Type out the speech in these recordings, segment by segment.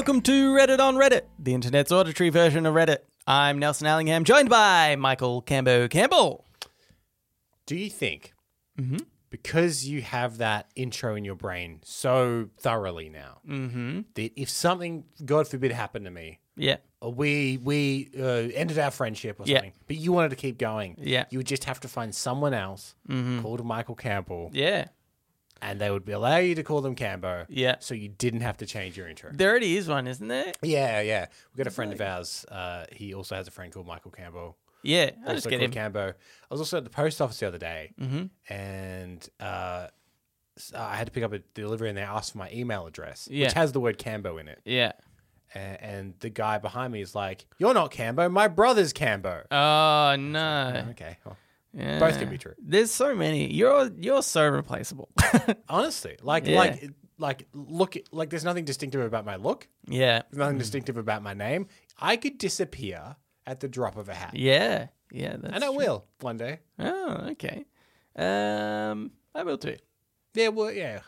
Welcome to Reddit on Reddit, the internet's auditory version of Reddit. I'm Nelson Allingham, joined by Michael Cambo Campbell. Do you think Mm-hmm. because you have that intro in your brain so thoroughly now Mm-hmm. that if something, God forbid, happened to me, Yeah. or we we uh, ended our friendship or Yeah. something, but you wanted to keep going, Yeah. you would just have to find someone else Mm-hmm. called Michael Campbell, Yeah. And they would allow you to call them Cambo, Yeah. so you didn't have to change your intro. There already is one, isn't there? Yeah, yeah. We've got a friend of ours. Uh, he also has a friend called Michael Campbell. Yeah. I'll just also get called him. Cambo. I was also at the post office the other day, Mm-hmm. and uh, s- I had to pick up a delivery, and they asked for my email address, Yeah. which has the word Cambo in it. Yeah. And, and the guy behind me is like, "You're not Cambo. My brother's Cambo." Oh no. okay, well, Yeah. both can be true. There's so many. You're you're so replaceable. Honestly, like, Yeah. like, like, look, like, there's nothing distinctive about my look. yeah. There's nothing distinctive about my name. I could disappear at the drop of a hat, Yeah. Yeah. That's and I will one day. Oh, okay. Um, I will too. Yeah, well, yeah.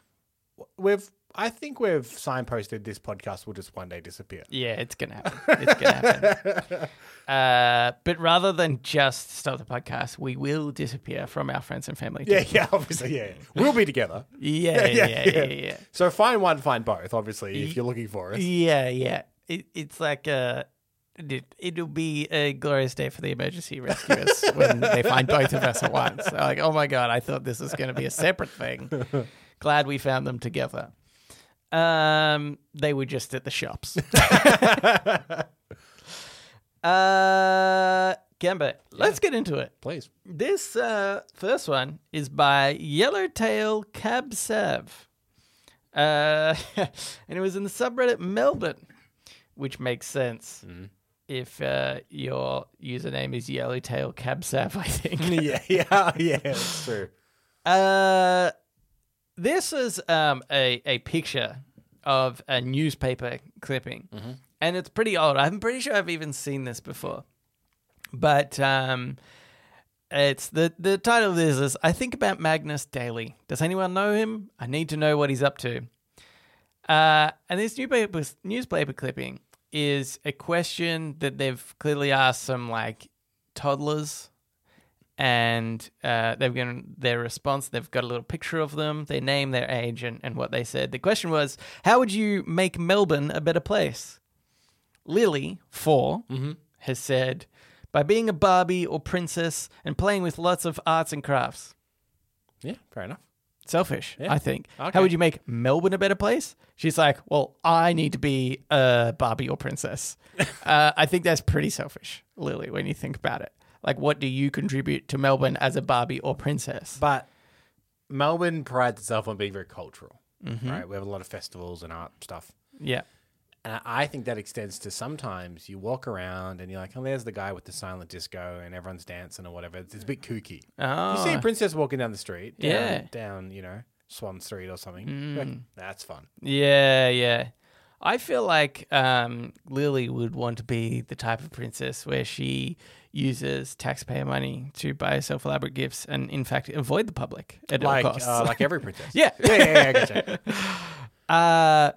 We've, I think we've signposted this podcast will just one day disappear. Yeah, it's gonna happen. It's gonna happen. uh, but rather than just stop the podcast, we will disappear from our friends and family. Yeah, yeah, obviously, yeah. We'll be together. yeah, yeah, yeah, yeah, yeah. So find one, find both, obviously, if you're looking for us. Yeah, yeah. It, it's like uh, it, it'll be a glorious day for the emergency rescuers when they find both of us at once. They're like, oh my god, I thought this was going to be a separate thing. Glad we found them together. Um, they were just at the shops. uh, Gambit, let's get into it. Please. This uh, first one is by Yellowtail Cab Sav. Uh, and it was in the subreddit Melbourne, which makes sense if uh, your username is Yellowtail Cabsav, I think. yeah, yeah, yeah, that's true. Uh, this is um, a, a picture of a newspaper clipping, and it's pretty old. I'm pretty sure I've even seen this before, but um, it's the the title of this is I think about Magnus daily. Does anyone know him? I need to know what he's up to. Uh, and this newspaper newspaper clipping is a question that they've clearly asked some like toddlers and uh, they've given their response. They've got a little picture of them, their name, their age, and, and what they said. The question was, how would you make Melbourne a better place? Lily, 4, has said, by being a Barbie or princess and playing with lots of arts and crafts. Yeah, fair enough. Selfish, Yeah. I think. Okay. How would you make Melbourne a better place? She's like, well, I need to be a Barbie or princess. uh, I think that's pretty selfish, Lily, when you think about it. Like, what do you contribute to Melbourne as a Barbie or princess? But Melbourne prides itself on being very cultural, Mm-hmm. right? We have a lot of festivals and art stuff. Yeah. And I think that extends to sometimes you walk around and you're like, oh, there's the guy with the silent disco and everyone's dancing or whatever. It's, it's a bit kooky. Oh, You see a princess walking down the street, down, Yeah. Mm. down, you know, Swan Street or something. You're like, That's fun. yeah, yeah. I feel like um, Lily would want to be the type of princess where she uses taxpayer money to buy herself elaborate gifts and, in fact, avoid the public at Like, all costs. uh, like every princess. yeah. yeah, yeah, yeah, I gotcha. Uh,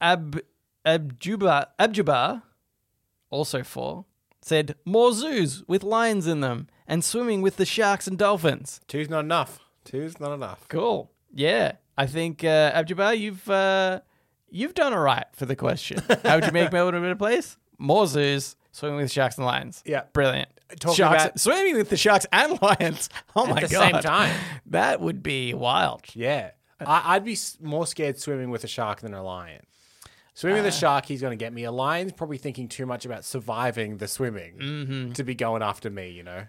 Ab Abjuba Abjuba, also four, said more zoos with lions in them and swimming with the sharks and dolphins. Two's not enough. Two's not enough. Cool. Yeah, I think uh, Abjuba, you've uh, you've done all right for the question. How would you make Melbourne a better place? More zoos, swimming with sharks and lions. Yeah. brilliant. Talking sharks, about- swimming with the sharks and lions. Oh my the god! same time. that would be wild. Yeah. I, I'd be s- more scared swimming with a shark than a lion. Swimming with a uh. shark, he's going to get me. A lion's probably thinking too much about surviving the swimming mm-hmm. to be going after me, you know?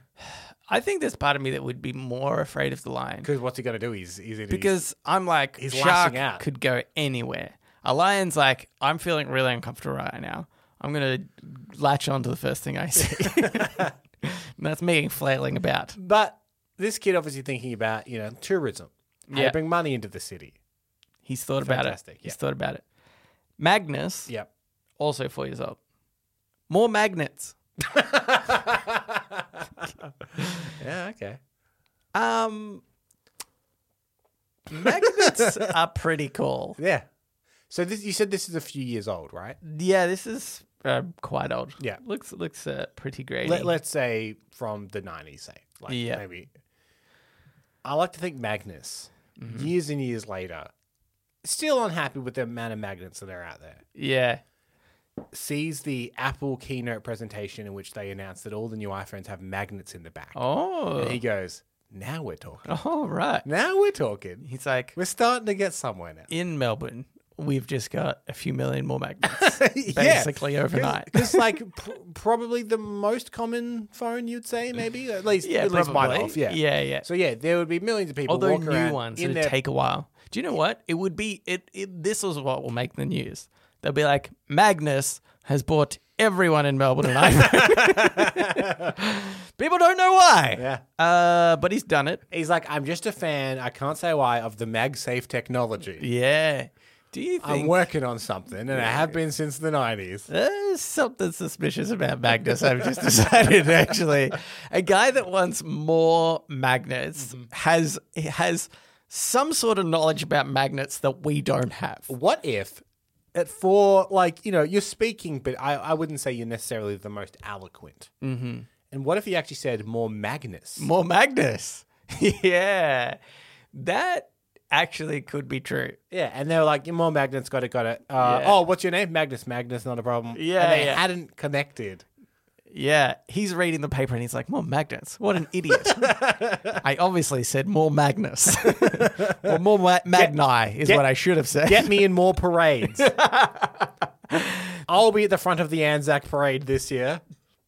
I think there's part of me that would be more afraid of the lion. Because what's he going to do? He's, he's, he's because I'm like he's shark out. could go anywhere. A lion's like I'm feeling really uncomfortable right now. I'm gonna latch on to the first thing I see. that's me flailing about. But this kid obviously thinking about, you know, tourism. How Yeah. to bring money into the city. He's thought about it. Fantastic, He's yeah. thought about it. Magnus, Yep. also four years old. More magnets. Yeah, okay. Um, magnets are pretty cool. Yeah. So this, you said this is a few years old, right? Yeah, this is uh, quite old. Yeah. looks looks uh, pretty great. Let, let's say from the 90s, say. Like Yeah. maybe. I like to think Magnus, Mm-hmm. years and years later, still unhappy with the amount of magnets that are out there. yeah, Sees the Apple keynote presentation in which they announced that all the new iPhones have magnets in the back. oh, And he goes, Now we're talking. oh right. Now we're talking. He's like, We're starting to get somewhere now. in Melbourne, we've just got a few million more magnets, basically overnight. It's like pr- probably the most common phone you'd say, maybe at least Yeah, at least probably. off. Yeah, Yeah, yeah. So yeah, there would be millions of people. Although new ones in would their take a while. Do you know what? It would be it, it. This is what will make the news. They'll be like, Magnus has bought everyone in Melbourne an iPhone. People don't know why. Yeah. Uh, but he's done it. He's like, I'm just a fan. I can't say why of the MagSafe technology. Yeah. Do you I'm working on something, and I have been since the 90s. there's something suspicious about Magnus? I've just decided actually. A guy that wants more magnets Mm-hmm. has has some sort of knowledge about magnets that we don't have. What if, at for like you know, you're speaking, but I, I wouldn't say you're necessarily the most eloquent. Mm-hmm. And what if he actually said more Magnus? More Magnus. yeah. That actually could be true. Yeah, and they were like, "More Magnus, got it, got it." Uh, Yeah. Oh, what's your name? Magnus. Magnus, not a problem. Yeah, and they yeah. hadn't connected. Yeah. He's reading the paper and he's like, more magnets. What an idiot. I obviously said more Magnus. or more ma- Magni is get- what I should have said. Get me in more parades. I'll be at the front of the Anzac parade this year.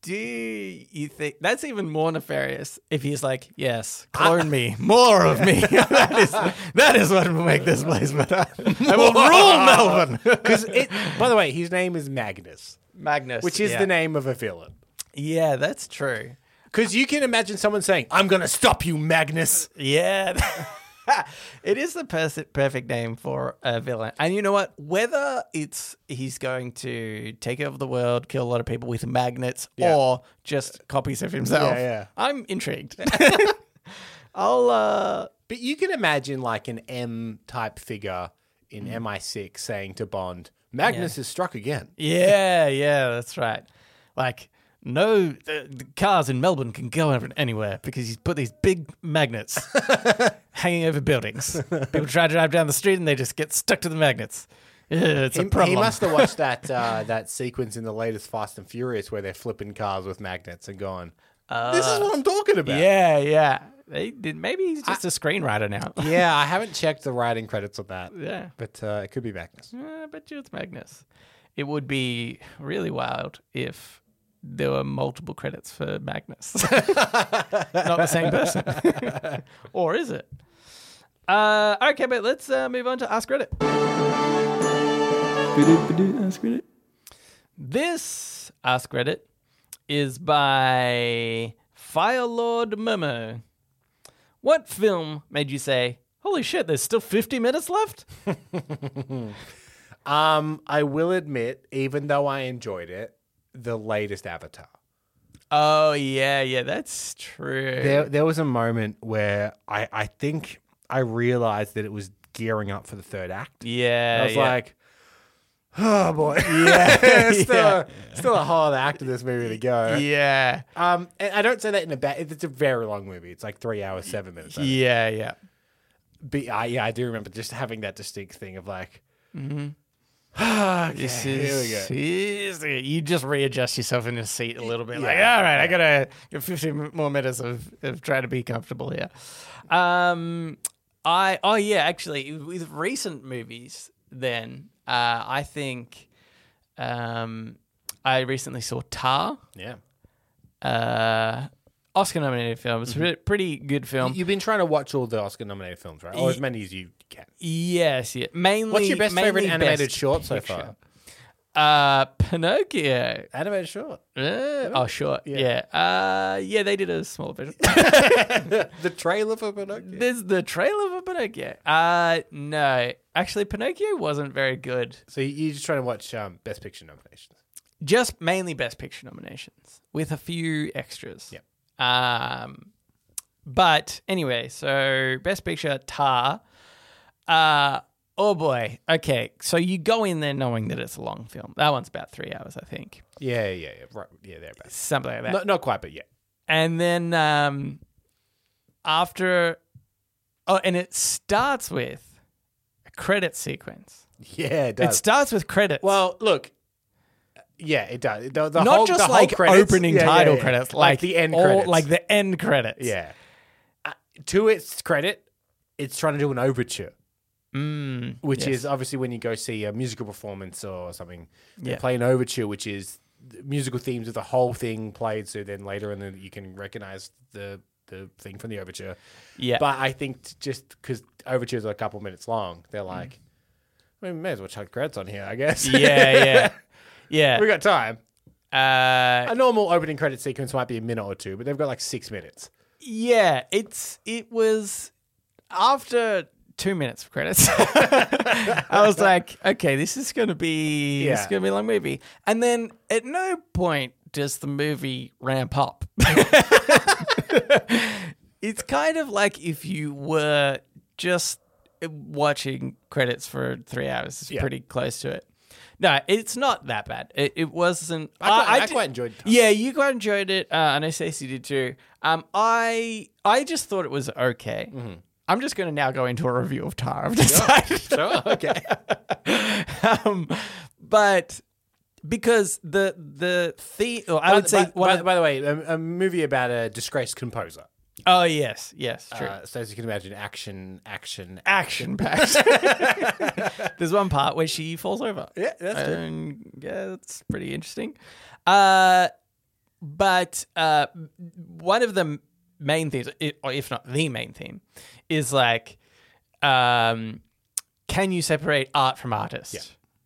Do you think that's even more nefarious if he's like, yes, clone me, more of me? that is that is what will make this place better. I will rule Melbourne. Because it. By the way, his name is Magnus, Magnus, which is yeah. the name of a villain. Yeah, that's true. Because you can imagine someone saying, "I'm going to stop you, Magnus." Yeah. it is the pers- perfect name for a villain. And you know what? Whether it's he's going to take over the world, kill a lot of people with magnets, Yeah. or just copies of himself, Yeah, yeah. I'm intrigued. I'll, uh, But you can imagine like an M type figure in MI6 saying to Bond, "Magnus is struck again." yeah, yeah, that's right. Like, no, the, the cars in Melbourne can go over anywhere because he's put these big magnets hanging over buildings. People try to drive down the street and they just get stuck to the magnets. It's a He, problem. he must have watched that uh, that sequence in the latest Fast and Furious where they're flipping cars with magnets and going, "This is what I'm talking about." Yeah, yeah. They did. Maybe he's just a screenwriter now. yeah. I haven't checked the writing credits on that, yeah. but uh, it could be Magnus. Uh, I bet you it's Magnus. It would be really wild if there were multiple credits for Magnus. Not the same person. or is it? Uh, okay, but let's uh, move on to Ask Reddit. Ask Reddit. This Ask Reddit is by Firelord Momo. What film made you say, holy shit, there's still 50 minutes left? Um, I will admit, even though I enjoyed it, the latest Avatar. Oh, yeah, yeah, that's true. There, there was a moment where I, I think I realized that it was gearing up for the third act. yeah. I was yeah. like, oh boy, yeah, still, Yeah. A, still a hard act of this movie to go. yeah. Um, and I don't say that in a bad. It's a very long movie. It's like three hours, seven minutes. Yeah, yeah. But I, yeah, I do remember just having that distinct thing of like, Mm-hmm. Okay, This here we go. is you just readjust yourself in your seat a little bit. Like, all right, I gotta get 15 more minutes of, of trying to be comfortable here. Um, I oh yeah, actually, with recent movies, then uh, I think um, I recently saw Tar, Yeah, uh, Oscar nominated film. It's a pretty good film. you've been trying to watch all the Oscar-nominated films, right? Or as many as you can. yes, yeah. Mainly. What's your best favorite animated best short so picture. far? Uh, Pinocchio. Animated short. Oh, sure. Yeah. Yeah. Uh, yeah, they did a small version. the trailer for Pinocchio. There's the trailer for Pinocchio. Uh, no. Actually, Pinocchio wasn't very good. So you- you're just trying to watch um, Best Picture nominations. Just mainly Best Picture nominations with a few extras. Yep. Um, but anyway, so Best Picture, Tar. Uh, Oh boy. Okay. So you go in there knowing that it's a long film. That one's about three hours, I think. Yeah, yeah, yeah. Right. Yeah, there. About. Something like that. Not, not quite, but yeah. And then um, after, oh, and it starts with a credit sequence. Yeah, it does. It starts with credits. well, look. Yeah, it does. The, the not whole, just the whole like credits- opening yeah, yeah, title yeah. credits, like, like, the end all- credits. like the end credits. yeah. Uh, to its credit, it's trying to do an overture. Mm, which yes. is obviously when you go see a musical performance or something, they Yeah. play an overture, which is the musical themes of the whole thing played. So then later, and then you can recognize the the thing from the overture. yeah. But I think just because overtures are a couple minutes long, they're like, we may as well chuck credits on here, I guess. Mm. yeah, yeah, yeah. we got time. Uh, A normal opening credit sequence might be a minute or two, but they've got like six minutes. yeah, it's it was after two minutes of credits. I was like, okay, this is gonna be this is gonna be a long movie. And then at no point does the movie ramp up. it's kind of like if you were just watching credits for three hours. It's Yeah. pretty close to it. No, it's not that bad. It, it wasn't. I quite, I did- quite enjoyed it. yeah, you quite enjoyed it. Uh, I know Stacey did too. Um, I I just thought it was okay. I'm just going to now go into a review of Tar. I've decided. Sure, okay. um, but because the the theme, or I By, would say, by, by- by the way, a, a movie about a disgraced composer. oh yes, yes, true. Uh, so as you can imagine, action, action, Action packed. There's one part where she falls over. Yeah, that's true. And yeah, that's pretty interesting. Uh, but uh, one of the main themes, or if not the main theme, is like, um, can you separate art from artist? Yeah.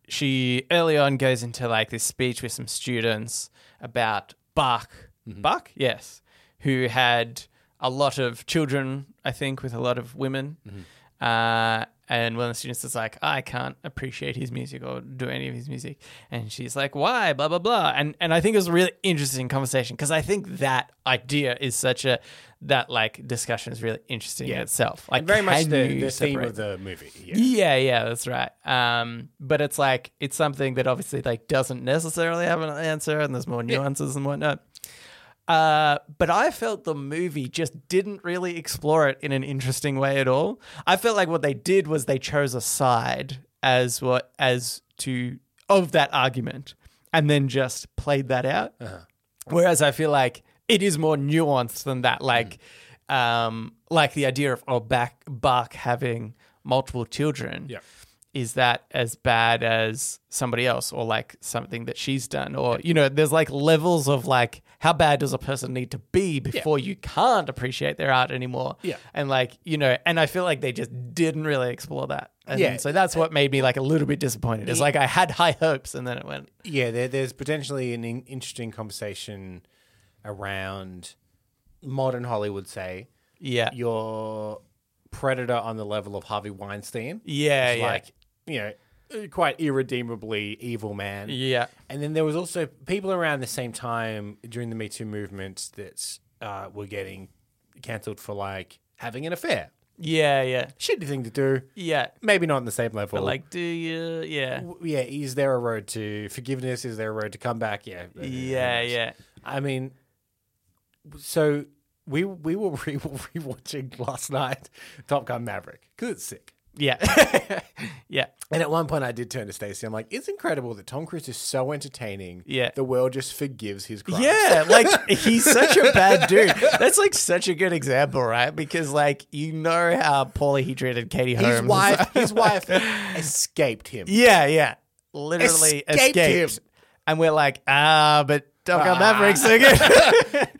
She early on goes into like this speech with some students about Bach. Mm-hmm. Bach, yes, who had a lot of children, I think, with a lot of women. Mm-hmm. Uh, and one of the students is like, I can't appreciate his music or do any of his music. And she's like, why? Blah, blah, blah. And, and I think it was a really interesting conversation because I think that idea is such a, that like discussion is really interesting in Yeah. itself. Like, And very much the, the theme of the movie. Yeah. yeah, yeah, that's right. Um, but it's like it's something that obviously like doesn't necessarily have an answer, and there's more nuances and whatnot. Uh, but I felt the movie just didn't really explore it in an interesting way at all. I felt like what they did was they chose a side as what as to of that argument, and then just played that out. Whereas I feel like it is more nuanced than that. Like, um, like the idea of oh, back Bach having multiple children. Yeah. Is that as bad as somebody else, or like something that she's done, or you know, there's like levels of like how bad does a person need to be before you can't appreciate their art anymore? Yeah. and like you know, and I feel like they just didn't really explore that. And Yeah. so that's what made me like a little bit disappointed. It's like I had high hopes, and then it went. Yeah, there, there's potentially an in- interesting conversation around modern Hollywood, say, Yeah, your predator on the level of Harvey Weinstein. yeah, yeah, Like, you know, quite irredeemably evil man. yeah. And then there was also people around the same time during the Me Too movement that uh, were getting cancelled for like having an affair. Yeah, yeah, Shitty thing to do. yeah. Maybe not on the same level. But like, do you? Yeah, W- yeah, is there a road to forgiveness? Is there a road to come back? Yeah. uh, yeah, yeah. I mean, so we we were re- rewatching last night Top Gun Maverick because it's sick. Yeah. yeah. And at one point, I did turn to Stacey. I'm like, it's incredible that Tom Cruise is so entertaining. Yeah. the world just forgives his crimes. Yeah, like he's such a bad dude. That's like such a good example, right? Because like you know how poorly he treated Katie Holmes. his wife, his wife escaped him. yeah, yeah, literally Escaped escaped. him. And we're like, ah, but Gun Ah. Maverick's good.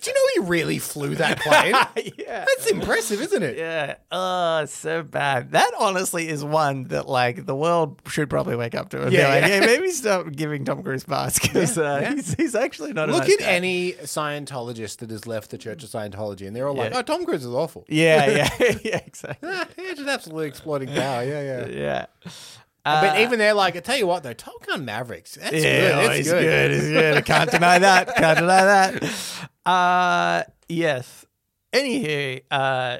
Do you know he really flew that plane? yeah. That's impressive, isn't it? Yeah. Oh, so bad. That honestly is one that like the world should probably wake up to and Yeah, be like, yeah. hey, maybe stop giving Tom Cruise pass because uh, yeah. he's, he's actually not a Look nice at guy. any Scientologist that has left the Church of Scientology, and they're all like, "Oh, Tom Cruise is awful." Yeah, yeah, yeah, exactly. Ah, yeah, just absolutely exploiting power. Yeah, yeah. Yeah. But Uh, even they're like, I tell you what, though, Top Gun Mavericks, that's Yeah, good. oh, he's good. good. He's good. I can't deny that. Can't deny that. Uh, yes. Anywho, uh,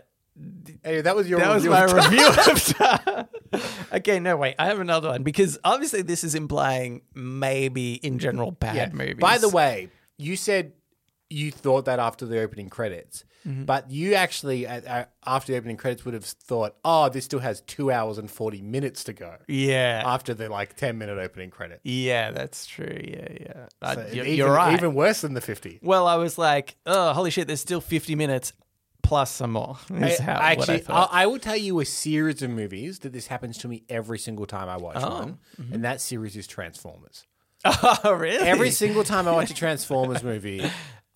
Anyway, that was your that was review my of review of okay, no, wait. I have another one because obviously this is implying maybe in general bad movies. By the way, you said you thought that after the opening credits, Mm-hmm. but you actually, uh, after the opening credits, would have thought, oh, this still has two hours and 40 minutes to go yeah, after the like 10 minute opening credit. yeah, that's true. Yeah, yeah. Uh, So you're, even, you're right. Even worse than the 50. well, I was like, oh, holy shit! There's still 50 minutes plus some more. Is I, how, what I actually, I. I will tell you a series of movies that this happens to me every single time I watch Oh, one, and that series is Transformers. oh, really? Every single time I watch a Transformers movie,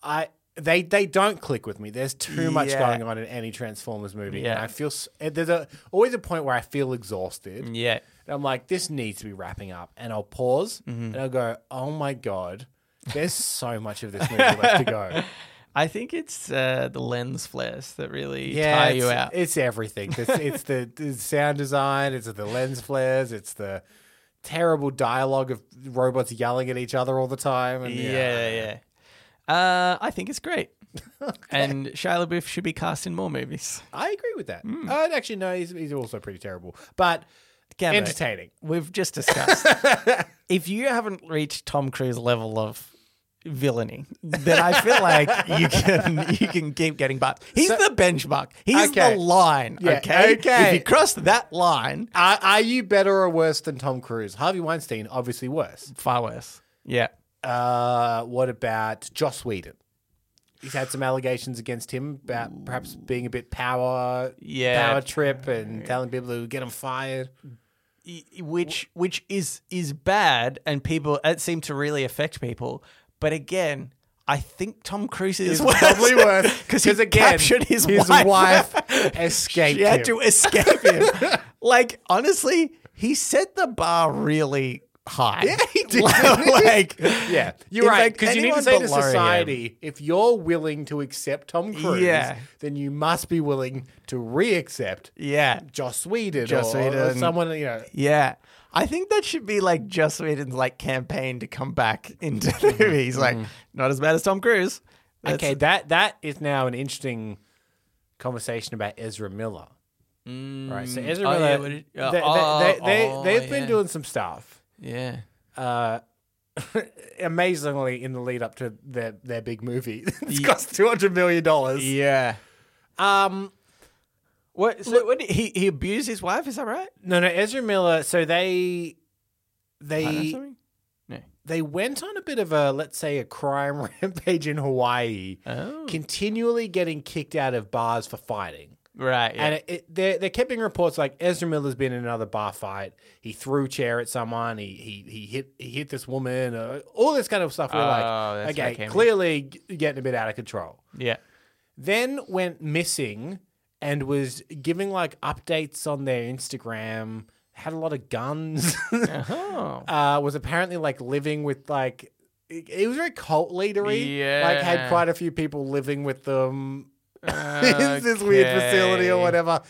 I they they don't click with me. There's too much Yeah. going on in any Transformers movie, and Yeah. I feel s- there's a always a point where I feel exhausted. yeah. And I'm like, this needs to be wrapping up, and I'll pause Mm-hmm. and I'll go, oh my god, there's so much of this movie left to go. I think it's uh, the lens flares that really Yeah, tie it's, you out. it's everything. It's, it's the, the sound design. It's the lens flares. It's the terrible dialogue of robots yelling at each other all the time. And yeah, yeah. Uh, I think it's great. And Shia LaBeouf should be cast in more movies. I agree with that. Hmm. I'd actually no, he's, he's also pretty terrible, but entertaining. We've just discussed. if you haven't reached Tom Cruise level of villainy, then I feel like you can you can keep getting butt. He's So- the benchmark. He's Okay. the line. Yeah, okay. okay. If you cross that line, Are, are you better or worse than Tom Cruise? Harvey Weinstein, obviously worse. far worse. Yeah. Uh, what about Joss Whedon? He's had some allegations against him about perhaps being a bit power, Yeah. power trip, and telling people to get him fired. y- which which is is bad and people it seemed to really affect people but again I think Tom Cruise is It's probably worse because he again, captured his, his wife. escaped she had him. to escape him. like honestly, he set the bar really high. Yeah, he did. like Yeah, you're in right. Because you need to say to below him- society, if you're willing to accept Tom Cruise, Yeah. then you must be willing to re-accept Yeah, Joss Whedon, Joss or, or someone. You know, yeah. I think that should be like Joss Whedon's like campaign to come back into the mm-hmm. movie. He's like, mm-hmm. not as bad as Tom Cruise. That's- okay, that that is now an interesting conversation about Ezra Miller. Right, so mm. Ezra Oh, Miller, yeah, what did- they, they, oh, they, they, oh, they've been yeah. doing some stuff. Yeah. Uh, amazingly, in the lead up to their their big movie, it's Yeah. cost two hundred million dollars. Yeah. Um, What? So what, he he abused his wife? Is that right? No, no, Ezra Miller. So they they? No. they went on a bit of a let's say a crime rampage in Hawaii, Oh. continually getting kicked out of bars for fighting. Right. Yeah. And it, it, they're, they're keeping reports like Ezra Miller's been in another bar fight. He threw a chair at someone. He he, he hit he hit this woman. Uh, all this kind of stuff. We're Oh, like, that's it okay, came clearly g- getting a bit out of control. yeah. then went missing and was giving like updates on their Instagram. Had a lot of guns. Oh. uh, was apparently like living with like it, it was very cult leadery. Yeah. Like had Yeah. quite a few people living with them in this weird facility or whatever.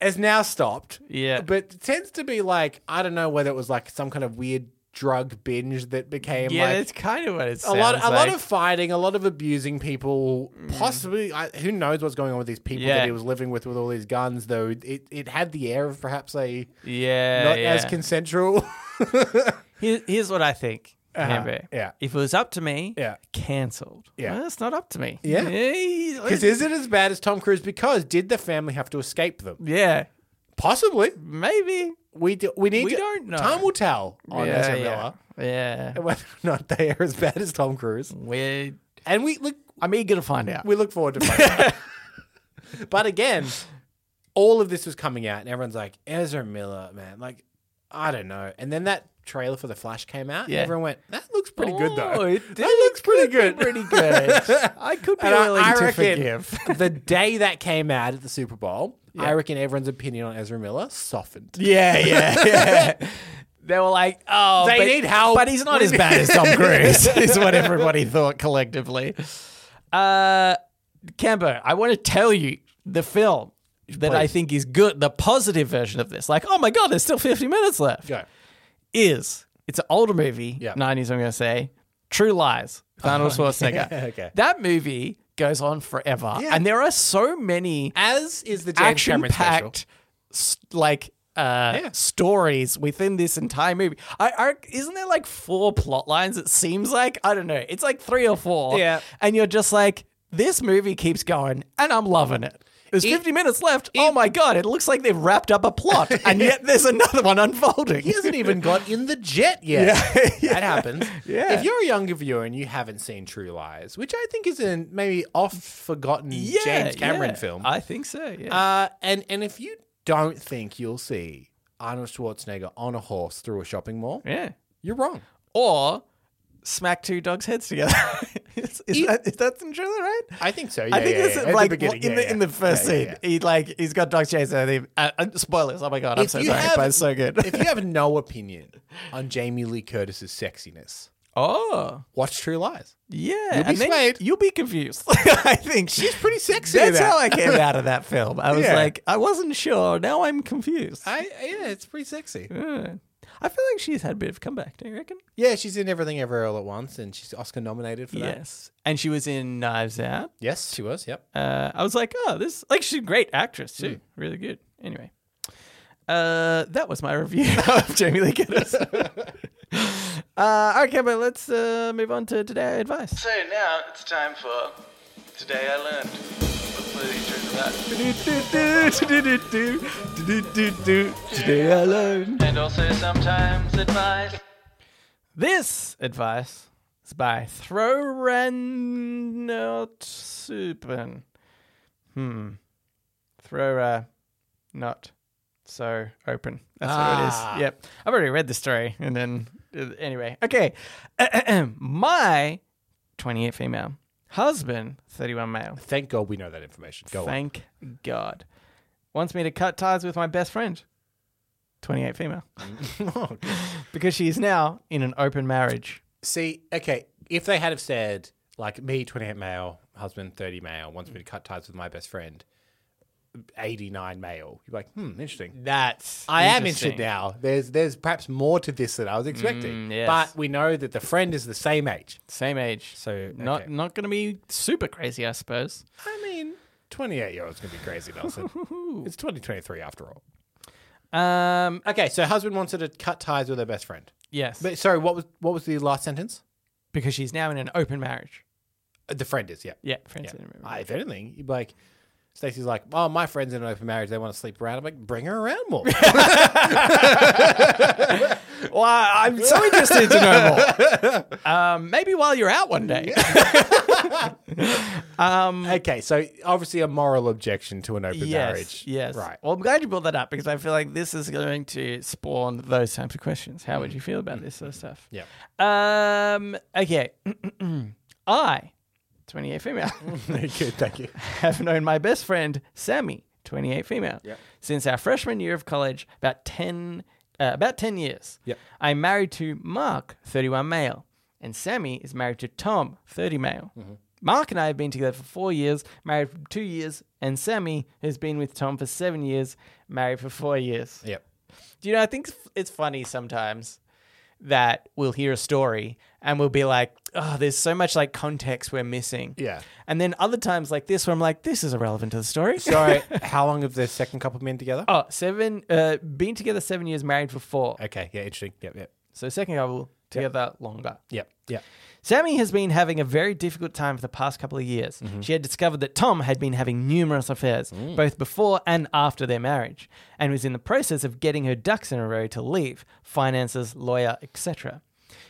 Has now stopped, Yeah. but tends to be like I don't know whether it was like some kind of weird drug binge that became yeah, like that's kind of what it a lot, a lot like. Mm. of fighting, a lot of abusing people. Possibly, I, who knows what's going on with these people Yeah. that he was living with with all these guns? Though it, it had the air of perhaps a yeah. not yeah. as consensual. Here- here's what I think. Uh-huh. Yeah. If it was up to me, Yeah. cancelled. Yeah. Well, it's not up to me. Yeah. Yeah. Because is it as bad as Tom Cruise? Because did the family have to escape them? yeah. Possibly. Maybe. We do, we need We to. don't know. Time will tell on yeah, Ezra yeah. Miller Yeah. whether or not they are as bad as Tom Cruise. We're, And we look I'm eager to find out. we look forward to finding out. But again, all of this was coming out, and everyone's like, Ezra Miller, man, like, I don't know. And then that trailer for The Flash came out, Yeah. everyone went, that looks pretty good, Oh, though. it did. That looks pretty good. Pretty good. I could be And I- willing I to forgive. the day that came out at the Super Bowl, I reckon everyone's opinion on Ezra Miller softened. Yeah, yeah, yeah. They were like, oh, They but, need help. But he's not as bad as Tom Cruise, is what everybody thought collectively. Uh, Cambo, I want to tell you the film that I think is good, the positive version of this. Like, oh my God, there's still 50 minutes left. Go. Is it's an older movie, Yeah. 90s, I'm going to say, True Lies, Arnold Schwarzenegger. okay. That movie goes on forever, Yeah. and there are so many As is the James Cameron special. s- like uh, Yeah. stories within this entire movie. I, I isn't there like four plot lines? It seems like I don't know. It's like three or four. Yeah. and you're just like, this movie keeps going, and I'm loving it. There's It- 50 minutes left. oh my god! It looks like they've wrapped up a plot, and yet there's another one unfolding. He hasn't even got in the jet yet. Yeah. That happens. Yeah. If you're a younger viewer and you haven't seen True Lies, which I think is a maybe off forgotten Yeah, James Cameron yeah. film, I think so. Yeah. uh, and and if you don't think you'll see Arnold Schwarzenegger on a horse through a shopping mall, yeah. you're wrong. Or smack two dogs' heads together. is, is, E- that, is that in trailer, right? I think so. I think yeah, this yeah. is like the in yeah, the in the first Yeah, yeah, scene. yeah. He like he's got dogs chasing him. Uh, spoilers. Oh my god, I'm If so sorry, have- but it's so good. if you have no opinion on Jamie Lee Curtis's sexiness, oh watch True Lies. yeah, You'll be swayed. you'll be confused. I think She's pretty sexy. That's that. how I came out of that film. I was Yeah. like, I wasn't sure. Now I'm confused. I yeah, it's pretty sexy. Uh, I feel like she's had a bit of a comeback. don't you reckon? Yeah, she's in Everything Everywhere All at Once, and she's Oscar nominated for that. Yes, and she was in Knives Out. Yes, she was. Yep. uh, I was like, oh, this like she's a great actress too, Mm. really good. Anyway, uh, that was my review of Jamie Lee Curtis. uh, okay, but let's uh, move on to today advice. So now it's time for Today I Learned. Let's play the intro to that. Today I learned. And also sometimes advice. This advice is by Throw Supen. Hmm. Throw not so open. That's what it Ah. is. Yep. I've already read the story. And then, uh, anyway. Okay. My 28 female husband, 31 male. Thank God we know that information. Go on. Thank God. Wants me to cut ties with my best friend, 28 female, mm. because she is now in an open marriage. See, okay, if they had have said like me, twenty-eight male, husband, thirty male, wants me to cut ties with my best friend, eighty-nine male, you're like, hmm, interesting. That's I am interested now. There's there's perhaps more to this than I was expecting. Mm, yes. But we know that the friend is the same age. Same age, So not okay. not going to be super crazy, I suppose. I mean, 28 year olds gonna be crazy, Nelson. it's 2023 after all. Um, Okay, so husband wants her to cut ties with her best friend. yes, But sorry, what was what was the last sentence? because she's now in an open marriage. Uh, The friend is, yeah. Yeah, friends. yeah. in a- Uh, if anything, you'd be like, Stacey's like, oh, my friend's in an open marriage. They want to sleep around. I'm like, bring her around more. Well, I'm so interested to know more. Um, maybe while you're out one day. okay, so obviously a moral objection to an open yes, marriage. yes. Right. Well, I'm glad you brought that up because I feel like this is going to spawn those types of questions. How would you feel about this sort of stuff? Yeah. Um. Okay. I, 28 female, Good, thank you. have known my best friend Sammy, 28 female, Yep. since our freshman year of college, about 10, uh, about 10 years. Yep. I'm married to Mark, 31 male, and Sammy is married to Tom, 30 male. Mm-hmm. Mark and I have been together for four years, married for two years, and Sammy has been with Tom for seven years, married for four years. Yep. Do you know? I think it's funny sometimes that we'll hear a story and we'll be like, "Oh, there's so much like context we're missing." Yeah. And then other times like this, where I'm like, "This is irrelevant to the story." Sorry, how long have the second couple been together? oh, seven. Uh, been together seven years, married for four. Okay, yeah, interesting. Yep, yep. So second couple together longer. Yep, yep. Sammy has been having a very difficult time for the past couple of years. She had discovered that Tom had been having numerous affairs, both before and after their marriage, and was in the process of getting her ducks in a row to leave finances, lawyer, etc.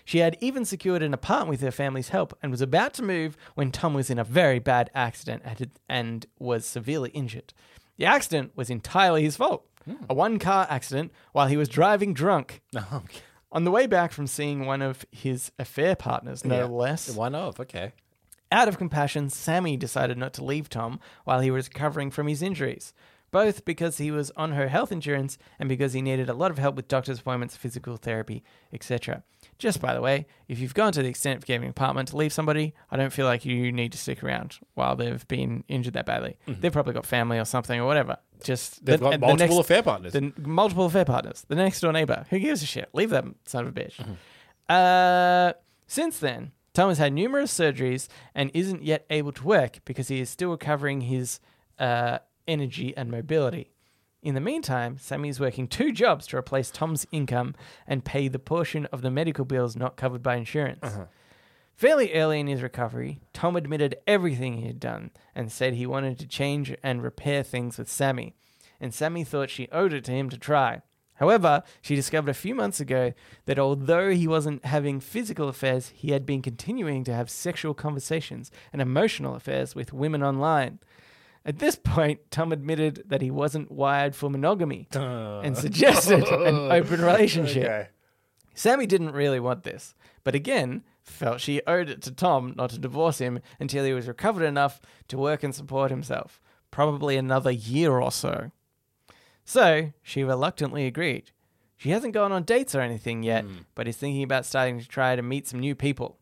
She had even secured an apartment with her family's help and was about to move when Tom was in a very bad accident and- was severely injured. The accident was entirely his fault. Hmm. A one car accident while he was driving drunk. Okay. On the way back from seeing one of his affair partners, no Yeah. less. One of, okay. Out of compassion, Sammy decided not to leave Tom while he was recovering from his injuries, both because he was on her health insurance and because he needed a lot of help with doctor's appointments, physical therapy, etc. Just by the way, if you've gone to the extent of giving an apartment to leave somebody, I don't feel like you need to stick around while they've been injured that badly. They've probably got family or something or whatever. Just Mm-hmm. They've the- got multiple next- affair partners. the multiple affair partners, the next door neighbor. Who gives a shit? Leave them, son of a bitch. Mm-hmm. Uh, since then, Tom has had numerous surgeries and isn't yet able to work because he is still recovering his uh, energy and mobility. In the meantime, Sammy is working two jobs to replace Tom's income and pay the portion of the medical bills not covered by insurance. Uh-huh. Fairly early in his recovery, Tom admitted everything he had done and said he wanted to change and repair things with Sammy, and Sammy thought she owed it to him to try. However, she discovered a few months ago that although he wasn't having physical affairs, he had been continuing to have sexual conversations and emotional affairs with women online. At this point, Tom admitted that he wasn't wired for monogamy uh. and suggested an open relationship. Okay. Sammy didn't really want this, but again, felt she owed it to Tom not to divorce him until he was recovered enough to work and support himself, probably another year or so. So, she reluctantly agreed. She hasn't gone on dates or anything yet, hmm. but is thinking about starting to try to meet some new people.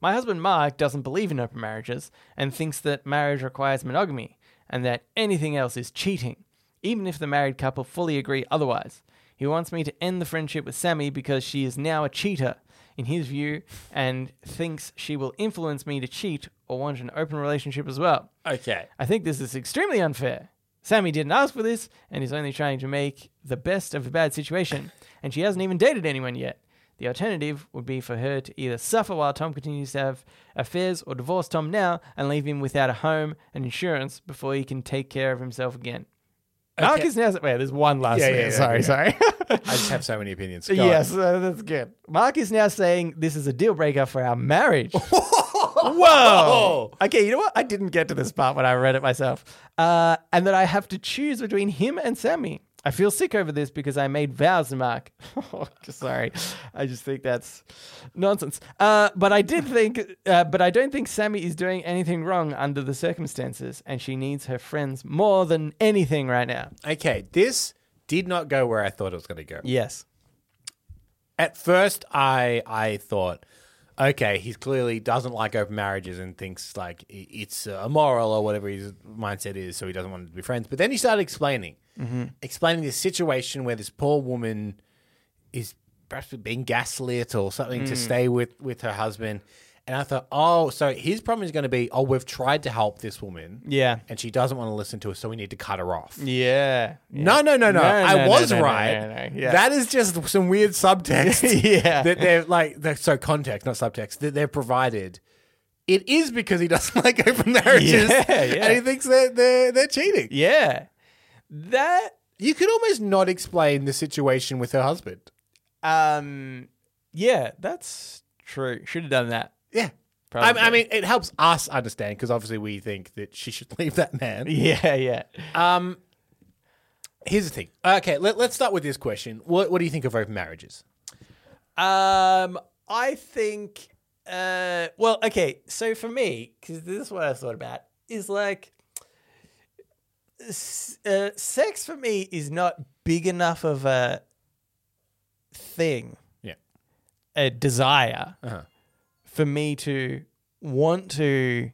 My husband Mark doesn't believe in open marriages and thinks that marriage requires monogamy and that anything else is cheating, even if the married couple fully agree otherwise. He wants me to end the friendship with Sammy because she is now a cheater, in his view, and thinks she will influence me to cheat or want an open relationship as well. Okay. I think this is extremely unfair. Sammy didn't ask for this and is only trying to make the best of a bad situation, and she hasn't even dated anyone yet. The alternative would be for her to either suffer while Tom continues to have affairs or divorce Tom now and leave him without a home and insurance before he can take care of himself again. Mark Okay. is now. Wait, there's one last Yeah, yeah, yeah, sorry, okay. sorry. I just have so many opinions. Go yes, uh, that's good. Mark is now saying this is a deal breaker for our marriage. Whoa. Okay, you know what? I didn't get to this part when I read it myself. Uh, and that I have to choose between him and Sammy. I feel sick over this because I made vows to Mark. Sorry, I just think that's nonsense. Uh, but I did think, uh, but I don't think Sammy is doing anything wrong under the circumstances, and she needs her friends more than anything right now. Okay. This did not go where I thought it was going to go. Yes. At first, I I thought, okay, he clearly doesn't like open marriages and thinks like it's immoral or whatever his mindset is, so he doesn't want to be friends. But then he started explaining, explaining this situation where this poor woman is perhaps being gaslit or something to mm. stay with with her husband. And I thought, oh, so his problem is going to be, oh, we've tried to help this woman, Yeah. and she doesn't want to listen to us, so we need to cut her off. Yeah. No, no, no, no. No, I no, no, was no, no, right. no, no, yeah. That is just some weird subtext. Yeah. That they're like, they're, so context, not subtext, that they're provided. It is because he doesn't like open marriages. Yeah, yeah. And he thinks they're, they're, they're cheating. Yeah. That You could almost not explain the situation with her husband. um yeah, that's true. Should have done that. Yeah. I, Probably. I mean, it helps us understand because obviously we think that she should leave that man. Yeah, yeah. Um, here's the thing. Okay, let, let's start with this question. What, what do you think of open marriages? Um I think uh well, okay, so for me, cuz this is what I thought about is like uh, sex for me is not big enough of a thing, Yeah. a desire Uh-huh. For me to want to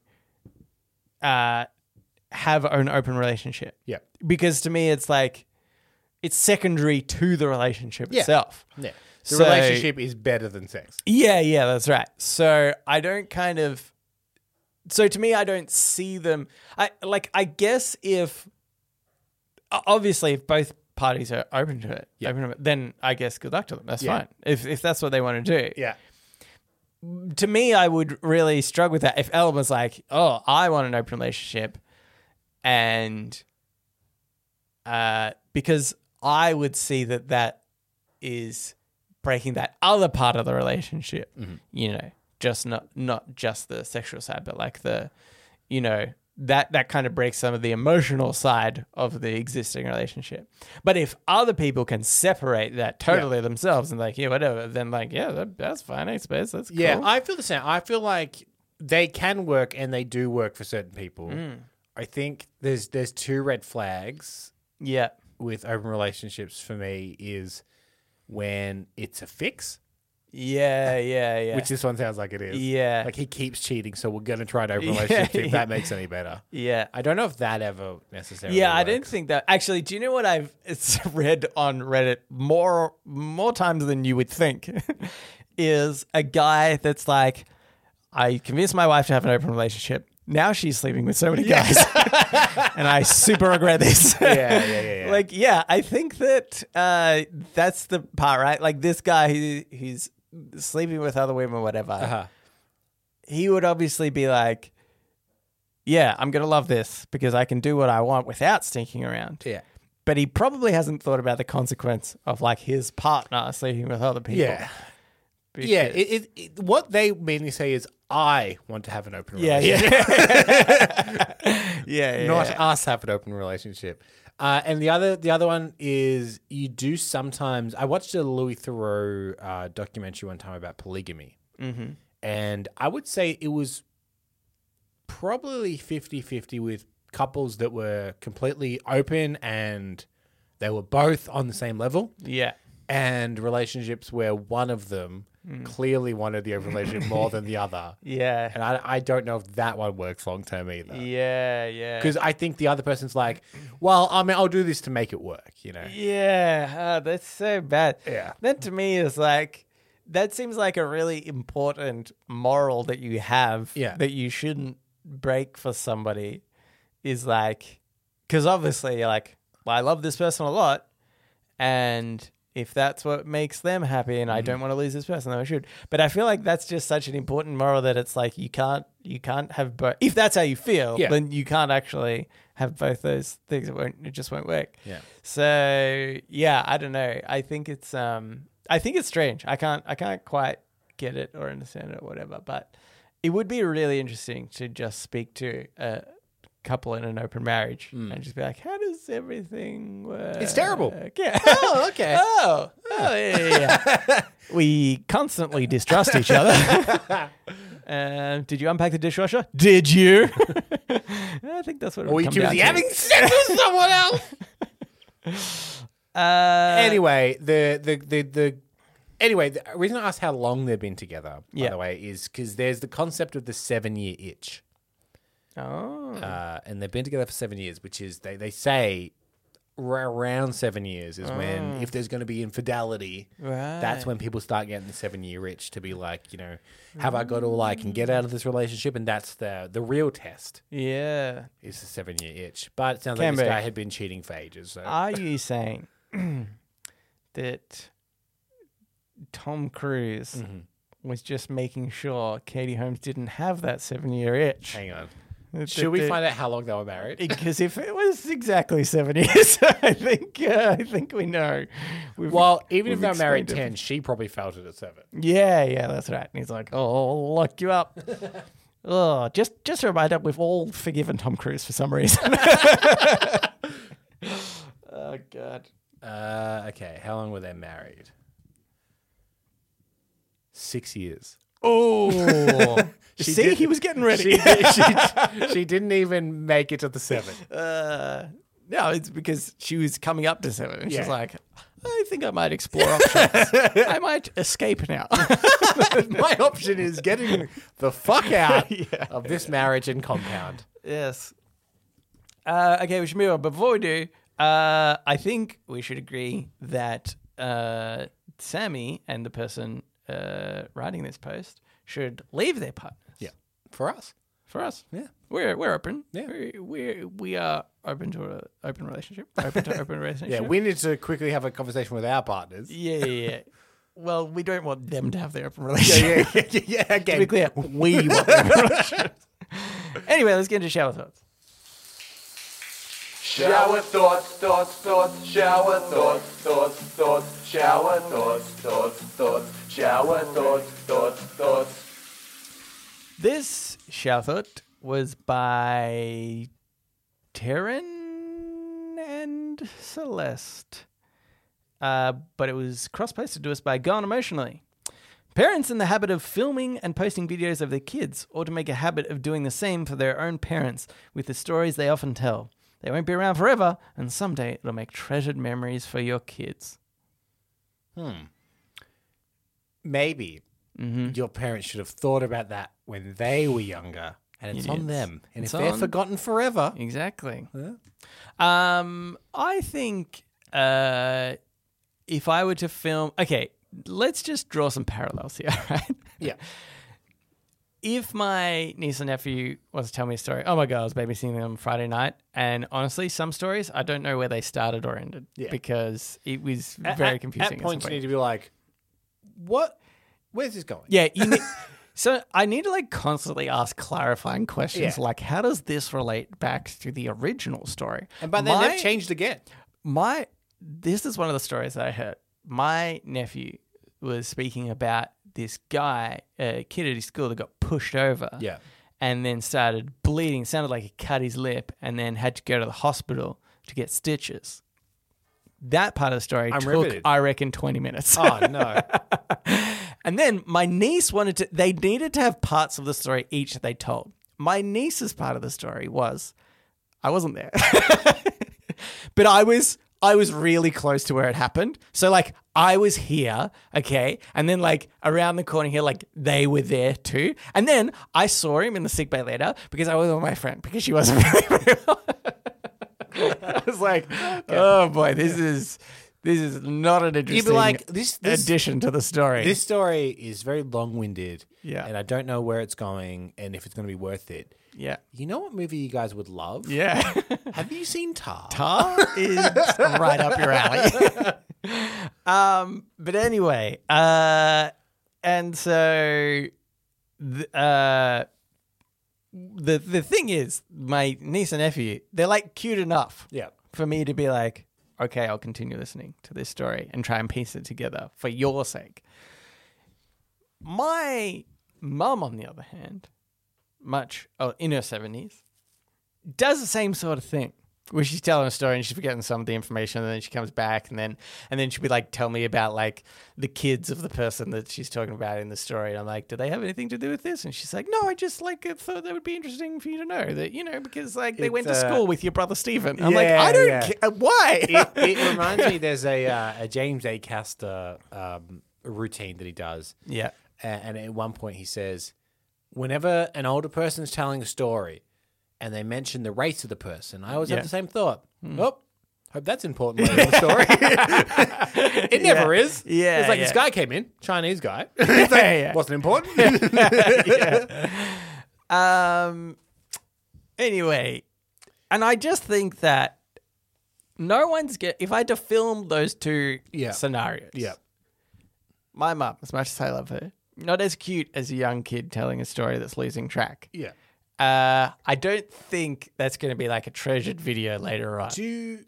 uh, have an open relationship. Yeah. Because to me, it's like it's secondary to the relationship Yeah. itself. Yeah. The So- relationship is better than sex. Yeah, yeah, that's right. So I don't kind of. So to me, I don't see them. I like. I guess if o- obviously if both parties are open to it, open to it, then I guess good luck to them. That's Yeah. fine. If if that's what they want to do. Yeah. To me, I would really struggle with that if Ellen was like, "Oh, I want an open relationship," and uh, because I would see that that is breaking that other part of the relationship. You know, just not not just the sexual side, but like the, you know. That, that kind of breaks some of the emotional side of the existing relationship. But if other people can separate that totally themselves and like, yeah, whatever, then like, yeah, that, that's fine, I suppose. That's cool. Yeah, cool. I feel the same. I feel like they can work and they do work for certain people. Mm. I think there's there's two red flags Yeah. with open relationships for me is when it's a fix, Yeah, yeah, yeah. which this one sounds like it is. Yeah. Like he keeps cheating, so we're gonna try an open relationship if that makes any better. yeah. I don't know if that ever necessarily Yeah, I didn't think that. Actually, do you know what I've read on Reddit more more times than you would think? is a guy that's like, I convinced my wife to have an open relationship. Now she's sleeping with so many guys, and I super regret this. Yeah, yeah, yeah, yeah. like, yeah, I think that uh, that's the part, right? Like this guy who who's sleeping with other women, whatever. Uh-huh. He would obviously be like, "Yeah, I'm gonna love this because I can do what I want without stinking around." Yeah. But he probably hasn't thought about the consequence of like his partner sleeping with other people. Yeah. Because- Yeah, it, it, it, what they mainly say is, I want to have an open yeah, relationship. yeah, yeah, yeah. not us have an open relationship. Uh, and the other the other one is you do sometimes. I watched a Louis Theroux uh, documentary one time about polygamy, mm-hmm. and I would say it was probably 50-50 with couples that were completely open and they were both on the same level, yeah. and relationships where one of them clearly wanted the open relationship more than the other. Yeah. And I, I don't know if that one works long term either. Yeah, yeah. Because I think the other person's like, well, I mean, I'll do this to make it work, you know? Yeah, uh, that's so bad. Yeah. That to me is like that seems like a really important moral that you have Yeah. that you shouldn't break for somebody is like cuz obviously you're like, well, I love this person a lot and if that's what makes them happy and I Mm-hmm. don't want to lose this person, then I should. But I feel like that's just such an important moral that it's like you can't you can't have both. If that's how you feel, Yeah. then you can't actually have both those things. It won't. It just won't work. Yeah. So yeah, I don't know. I think it's um I think it's strange. I can't I can't quite get it or understand it or whatever. But it would be really interesting to just speak to a couple in an open marriage and just be like, how does everything work? It's terrible. Yeah. Oh, okay. Oh, oh yeah, yeah, we constantly distrust each other. Um, did you unpack the dishwasher? Did you? I think that's what. it Or would you too busy having sex with someone else. Uh, anyway, the, the, the, the, anyway, the reason I asked how long they've been together, by Yeah. the way, is because there's the concept of the seven year itch. Oh, Uh, and they've been together for seven years, which is, they, they say, r- around seven years is when, if there's going to be infidelity, that's when people start getting the seven year itch to be like, you know, have I got all I can get out of this relationship? And that's the the real test yeah. is the seven year itch. But it sounds Can like this be. guy had been cheating for ages. So. Are you saying that Tom Cruise Mm-hmm. was just making sure Katie Holmes didn't have that seven-year itch? Hang on. Should we find out how long they were married? Because if it was exactly seven years, I think uh, I think we know. We've- Well, even if they were married it. 10, she probably felt it at 7. Yeah, yeah, that's right. And he's like, "Oh, I'll lock you up." oh, just just a reminder, we've all forgiven Tom Cruise for some reason. oh God. Uh, okay, how long were they married? Six years. Oh, She see, did- he was getting She, ready. she, she didn't even make it to the 7. uh, no, it's because she was coming up to seven. And She's Yeah. like, I think I might explore options. I might escape now. My option is getting the fuck out Yeah. of this marriage and compound. yes. Uh, okay, we should move on. Before we do, uh, I think we should agree that uh, Sammy and the person uh, writing this post should leave their partners. Yeah. For us. For us, Yeah. we're we're open. Yeah. we're, we're we are open to a open relationship. Open to open relationship. Yeah, we need to quickly have a conversation with our partners. Yeah, yeah, yeah. Well, we don't want them to have their open Yeah, relationship. yeah, yeah, yeah, To be clear, we want their relationship. Anyway, let's get into shower thoughts. Shower thoughts, thoughts, thoughts, shower thoughts, thoughts, thoughts, shower thoughts, thoughts, thoughts, shower thoughts, thoughts, thoughts. This shower thought was by Taryn and Celeste. Uh, but it was cross posted to us by Gone Emotionally. Parents in the habit of filming and posting videos of their kids ought to make a habit of doing the same for their own parents with the stories they often tell. They won't be around forever, and someday it'll make treasured memories for your kids. Hmm. Maybe Mm-hmm. your parents should have thought about that when they were younger. And it's on them. And It's if they're on- forgotten forever, Exactly. Um, I think uh, if I were to film, okay, let's just draw some parallels here, right? yeah. If my niece and nephew was to tell me a story, oh my god, I was babysitting them Friday night, and honestly, some stories I don't know where they started or ended Yeah. because it was At- very at- confusing. At points, you point. need to be like, "What? Where's this going?" Yeah, you need, so I need to like constantly ask clarifying questions, Yeah. like how does this relate back to the original story? And by then My- they've changed again. my this is one of the stories that I heard. My nephew was speaking about this guy, a kid at his school that got pushed over. Yeah. And then started bleeding, sounded like he cut his lip, and then had to go to the hospital to get stitches. That part of the story I'm took, riveted. I reckon, 20 minutes. Oh no. And then my niece wanted to, they needed to have parts of the story each that they told. My niece's part of the story was, I wasn't there, but I was, I was really close to where it happened. So like I was here, okay, and then like around the corner here, like they were there too. And then I saw him in the sick bay later because I was with my friend because she wasn't feeling very well. I was like, oh boy, this is. This is not an interesting like, this- this- addition to the story. this story is very long-winded. Yeah. And I don't know where it's going and if it's going to be worth it. yeah. You know what movie you guys would love? Yeah. Have you seen Tar? Tar is right up your alley. um, but anyway, uh, and so the, uh, the the thing is, my niece and nephew, they're like cute enough Yeah. for me to be like, okay, I'll continue listening to this story and try and piece it together for your sake. My mum, on the other hand, much oh, in her seventies, does the same sort of thing. Where she's telling a story and she's forgetting some of the information, and then she comes back, and then and then she'll be like, "Tell me about like the kids of the person that she's talking about in the story." And I'm like, "Do they have anything to do with this?" And she's like, "No, I just like thought that would be interesting for you to know that you know because like they It's, went to uh, school with your brother Stephen." I'm like, "I don't yeah. care. Why?" it, it reminds me there's a uh, a James Acaster um, routine that he does. yeah, A- and at one point he says, whenever an older person's telling a story and they mention the race of the person, I always Yeah. have the same thought. Oh, hope that's important later in the story. it never is. Yeah, It's like yeah. this guy came in, Chinese guy. yeah, yeah. Wasn't important. Um. Anyway, and I just think that no one's get. If I had to film those two Yeah. scenarios, yeah. my mum, as much as I love her, not as cute as a young kid telling a story that's losing track. Yeah. Uh, I don't think that's going to be like a treasured video later on. Do you,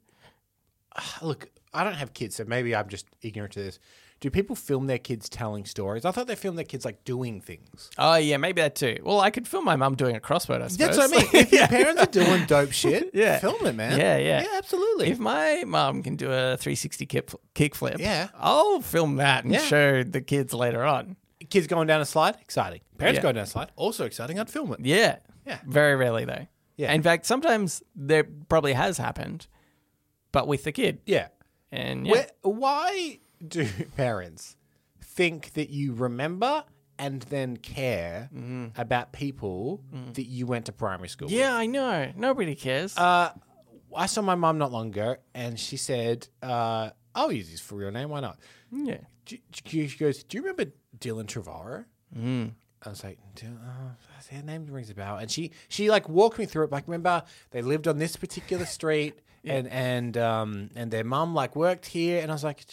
look, I don't have kids, so maybe I'm just ignorant to this. Do people film their kids telling stories? I thought they filmed their kids like doing things. Oh yeah, maybe that too. Well, I could film my mum doing a crossword. I suppose. That's what I mean. If your parents are doing dope shit, Yeah. film it, man. Yeah, yeah. Yeah, absolutely. If my mum can do a 360 kick, kickflip, Yeah. I'll film that and Yeah. show the kids later on. Kids going down a slide, exciting. Parents Yeah. going down a slide, also exciting. I'd film it. Yeah. Yeah. Very rarely though. Yeah. In fact, sometimes there probably has happened, but with the kid. Yeah. And yeah. Where, why do parents think that you remember and then care about people that you went to primary school with? yeah, I know. Nobody cares. Uh, I saw my mum not long ago, and she said, uh, "I'll use his for real name. Why not?" yeah. She goes, "Do you remember Dylan Trevorrow?" Mm. I was like, "Dylan- "Their name rings a bell." And she she like walked me through it. Like, remember they lived on this particular street, and and um and their mum like worked here. And I was like,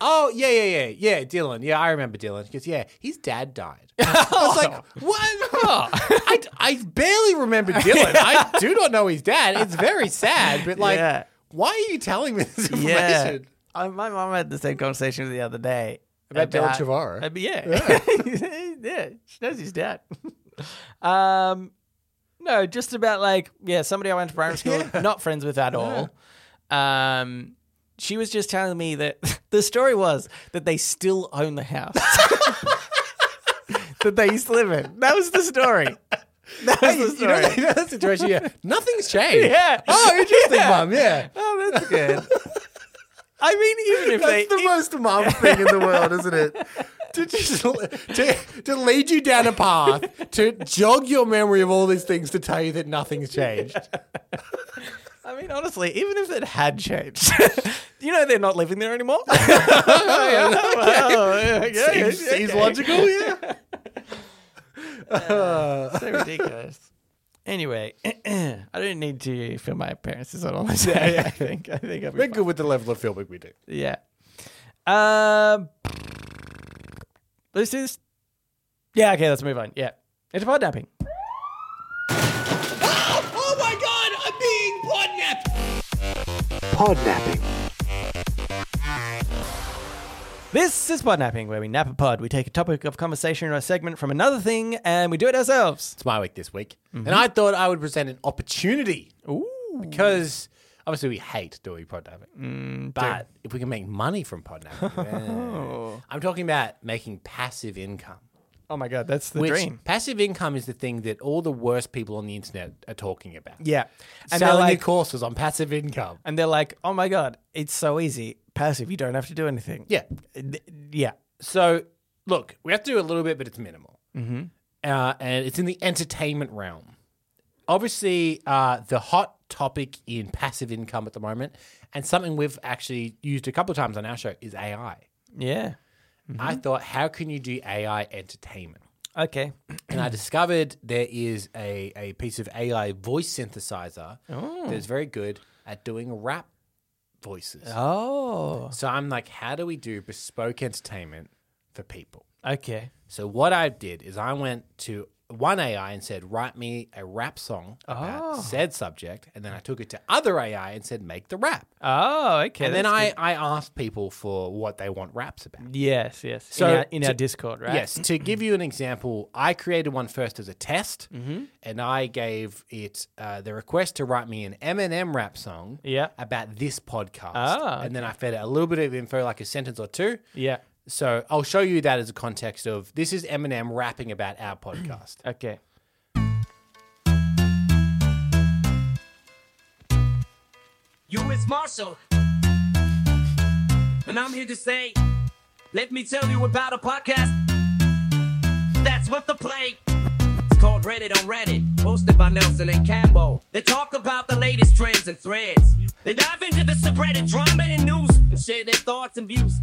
"Oh yeah yeah yeah yeah Dylan. Yeah, I remember Dylan." because "Yeah, his dad died." I was like, "What?" I, I barely remember Dylan. I do not know his dad. It's very sad, but like, Yeah. why are you telling me this information? Yeah. I, my mom had the same conversation the other day. About Del Trevorrow? Uh, yeah. Yeah. She knows his dad. Um, no, just about like, yeah, somebody I went to primary school, not friends with at all. Um, she was just telling me that the story was that they still own the house that they used to live in. That was the story. That was the You story. know, you know that situation, yeah. Nothing's changed. Yeah. Oh, interesting, Yeah. mum. Yeah. Oh, that's good. I mean, even if they, That's the most mum thing in the world, isn't it? To just to, to lead you down a path, to jog your memory of all these things to tell you that nothing's changed. I mean, honestly, even if it had changed, you know, they're not living there anymore. Seems, seems logical, yeah. Uh, so ridiculous. Anyway, I don't need to film my appearances on all this. Yeah, yeah. I think. I think I'll be We're fine. good with the level of filming we do. Yeah. Um. This is. Yeah. Okay. Let's move on. Yeah. It's pod napping. Oh my god, I'm being podnapped! Podnapping. This is pod napping, where we nap a pod. We take a topic of conversation or a segment from another thing, and we do it ourselves. It's my week this week. Mm-hmm. And I thought I would present an opportunity. Ooh. Because obviously we hate doing podnapping. but if we can make money from podnapping, yeah. I'm talking about making passive income. Oh my god, that's the Which dream. passive income is the thing that all the worst people on the internet are talking about. Yeah. And they're Selling like, courses on passive income. and they're like, oh my god, it's so easy, passive. You don't have to do anything. Yeah. Yeah. So, look, we have to do a little bit, but it's minimal. Mm-hmm. Uh, and it's in the entertainment realm. Obviously, uh, the hot topic in passive income at the moment, and something we've actually used a couple of times on our show, is AI. Yeah. I thought, how can you do AI entertainment? Okay. And I discovered there is a, a piece of AI voice synthesizer oh. that's very good at doing rap voices. Oh. So I'm like, how do we do bespoke entertainment for people? Okay. So what I did is I went to one AI and said, write me a rap song about Oh. said subject. And then I took it to other AI and said, make the rap. Oh, okay. and then I, good. I asked people for what they want raps about. Yes, yes. So in our, in to- our Discord, right? Yes, to give you an example, I created one first as a test, Mm-hmm. and I gave it uh, the request to write me an Eminem rap song Yeah. about this podcast. Ah, and then I fed it a little bit of info, like a sentence or two. Yeah. So I'll show you that as a context of this is Eminem rapping about our podcast. Okay. You is Marshall. And I'm here to say, let me tell you about a podcast. That's what the play. It's called Reddit on Reddit, hosted by Nelson and Campbell. They talk about the latest trends and threads. They dive into the subreddit drama and news and share their thoughts and views.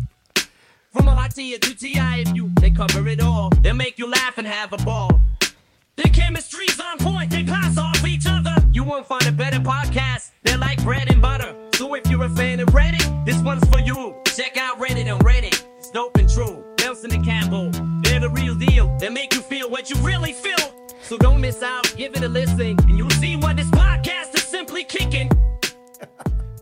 From Alatia to TIFU, they cover it all. They'll make you laugh and have a ball. Their chemistry's on point, they pass off each other. You won't find a better podcast. They're like bread and butter. So if you're a fan of Reddit, this one's for you. Check out Reddit on Reddit. It's dope and true. Nelson and Campbell, they're the real deal. They make you feel what you really feel. So don't miss out, give it a listen, and you'll see why this podcast is simply kicking.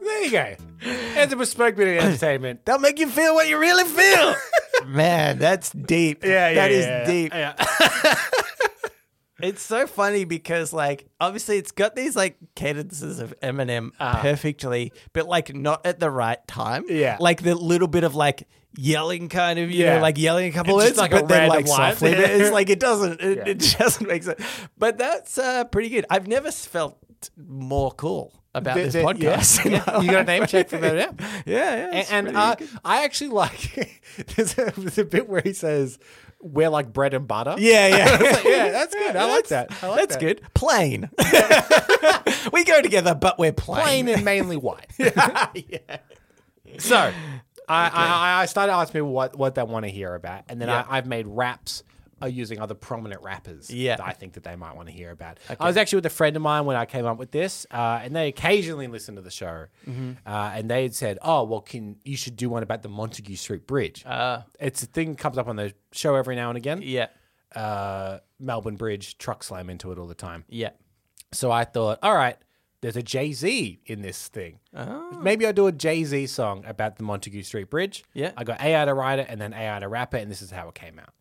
There you go. It's a bespoke bit of entertainment. They'll make you feel what you really feel. Man, that's deep. Yeah, That yeah, is yeah, deep. Yeah. It's so funny because, like, obviously, it's got these like cadences of Eminem perfectly, but like not at the right time. Yeah. like the little bit of like yelling, kind of, you Yeah. know, like yelling a couple It's words, like but then like line. softly. but it's like it doesn't. It, Yeah. it doesn't make sense. But that's uh, pretty good. I've never felt more cool about The- this the- podcast. in yeah. You got a name check for that? Yeah. Yeah, yeah. And, and uh. I actually like there's a, there's a bit where he says we're like bread and butter. Yeah, yeah. yeah, that's good. I like that. I like That's that. good. Plain. we go together, but we're plain. plain and mainly white. yeah. So I, I, I started asking people what, what they want to hear about, and then Yeah. I, I've made raps uh, using other prominent rappers Yeah. that I think that they might want to hear about. I was actually with a friend of mine when I came up with this, uh, and they occasionally listen to the show, Mm-hmm. uh, and they had said, "Oh, well, can you should do one about the Montague Street Bridge? Uh, it's a thing that comes up on the show every now and again. yeah, Uh, Melbourne Bridge truck slam into it all the time." yeah. So I thought, all right, there's a Jay Z in this thing. Oh. Maybe I'll do a Jay Z song about the Montague Street Bridge. Yeah. I got AI to write it and then AI to rap it, and this is how it came out.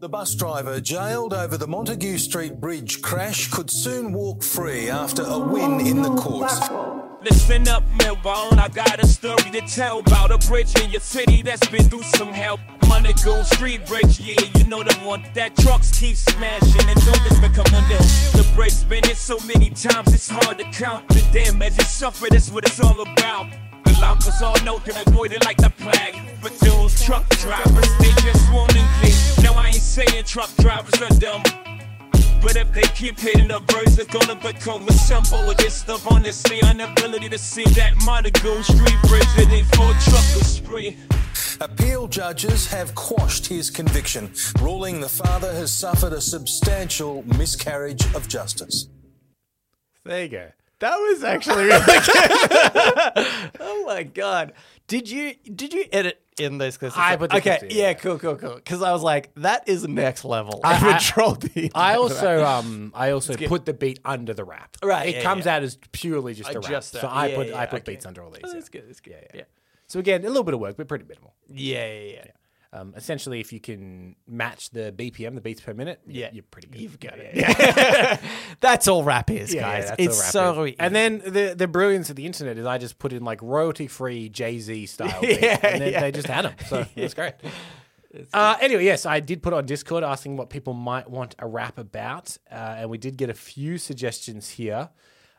The bus driver jailed over the Montague Street Bridge crash could soon walk free after a win in the courts. Listen up, Melbourne. I got a story to tell about a bridge in your city that's been through some help. Monaco Street Bridge, yeah, you know the one that trucks keep smashing and buildings become under. The bridge's been hit so many times it's hard to count the damage it suffered. That's what it's all about. The lockers all know to avoid it like the plague. But those truck drivers, they just won't engage. Now I ain't saying truck drivers are dumb. But if they keep hitting the birds, they're gonna become a symbol of this stuff. Honestly, inability to see that Monaco Street Bridge that they for truckers spree. appeal judges have quashed his conviction, ruling the father has suffered a substantial miscarriage of justice. There you go. That was actually really good. Oh my god! Did you did you edit in those clips? I put the okay, clips in, yeah, yeah. cool, cool, cool. Because I was like, that is next level. I- of I- a troll team. I also um I also good. put the beat under the rap. Right, It yeah, comes yeah. out as purely just a rap. just so that. I Yeah, put yeah, I put okay. beats under all these. Oh, yeah. that's good. That's good. Yeah, yeah, So again, a little bit of work, but pretty minimal. yeah, yeah. yeah. Um, essentially, if you can match the BPM, the beats per minute, Yeah. you're pretty good. You've got it. That's all rap is, Yeah, yeah, guys. that's it's so is. easy. And then the the brilliance of the internet is I just put in like royalty free Jay Z style, beats, Yeah, and then yeah. they just had them. So it's great. Uh, anyway, yes, I did put on Discord asking what people might want a rap about, uh, and we did get a few suggestions here.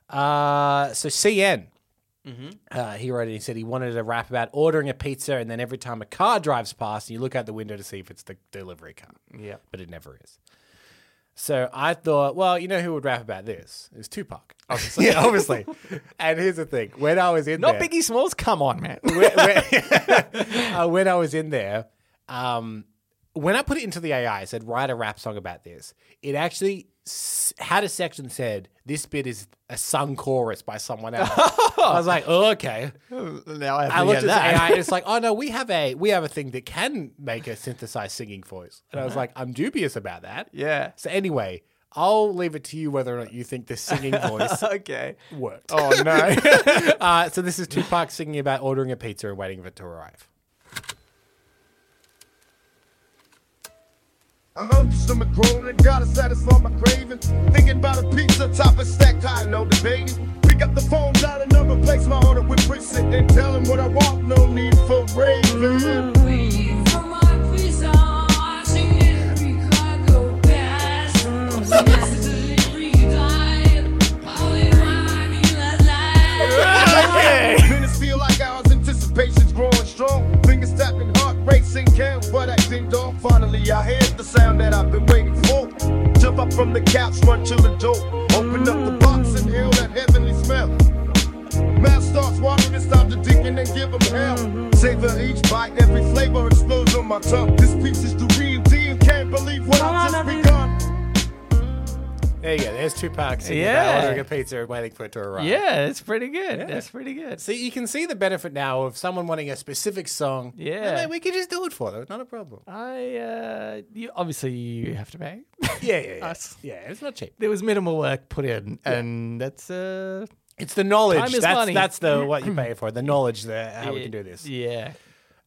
Uh, so CN, uh, he wrote it. He said he wanted a rap about ordering a pizza, and then every time a car drives past, and you look out the window to see if it's the delivery car. Yeah. but it never is. So I thought, well, you know who would rap about this? It's Tupac. Obviously. yeah, obviously. and here's the thing: when I was in not there, Biggie Smalls. Come on, man. when, when- uh, when I was in there, um, when I put it into the AI, I said, write a rap song about this. It actually had a section said, this bit is a sung chorus by someone else. I was like, oh, okay. now I have I to looked get at that. AI and it's like, oh no, we have a we have a thing that can make a synthesized singing voice. And I was like, I'm dubious about that. Yeah. So anyway, I'll leave it to you whether or not you think the singing voice okay. worked. Oh no. Uh, so this is Tupac singing about ordering a pizza and waiting for it to arrive. I'm up to some grown gotta satisfy my craving. Thinking about a pizza top and stack high, no debating. Pick up the phone, dial a number, place my order with precinct, and tell him what I want. No need for raving. Waiting for my pizza, watching every car go past. Mm. Racing, can't but acting dog. Finally, I hear the sound that I've been waiting for. Jump up from the couch, run to the door. Open up the box, and inhale that heavenly smell. Mouth starts watering, it's time to dig in and give them hell. Savor each bite, every flavor explodes on my tongue. This pizza's the real deal, can't believe what I've just begun. There you go. There's Tupac singing Yeah. ordering a pizza and waiting for it to arrive. yeah, it's pretty good. Yeah. That's pretty good. See, you can see the benefit now of someone wanting a specific song. Yeah. We can just do it for them. Not a problem. I uh, you obviously you have to pay. Yeah, yeah, yeah. Us. Yeah, it's not cheap. there was minimal work put in, and that's uh, It's the knowledge. Time is that's money. that's the what you pay for. The knowledge that how we can do this. Yeah.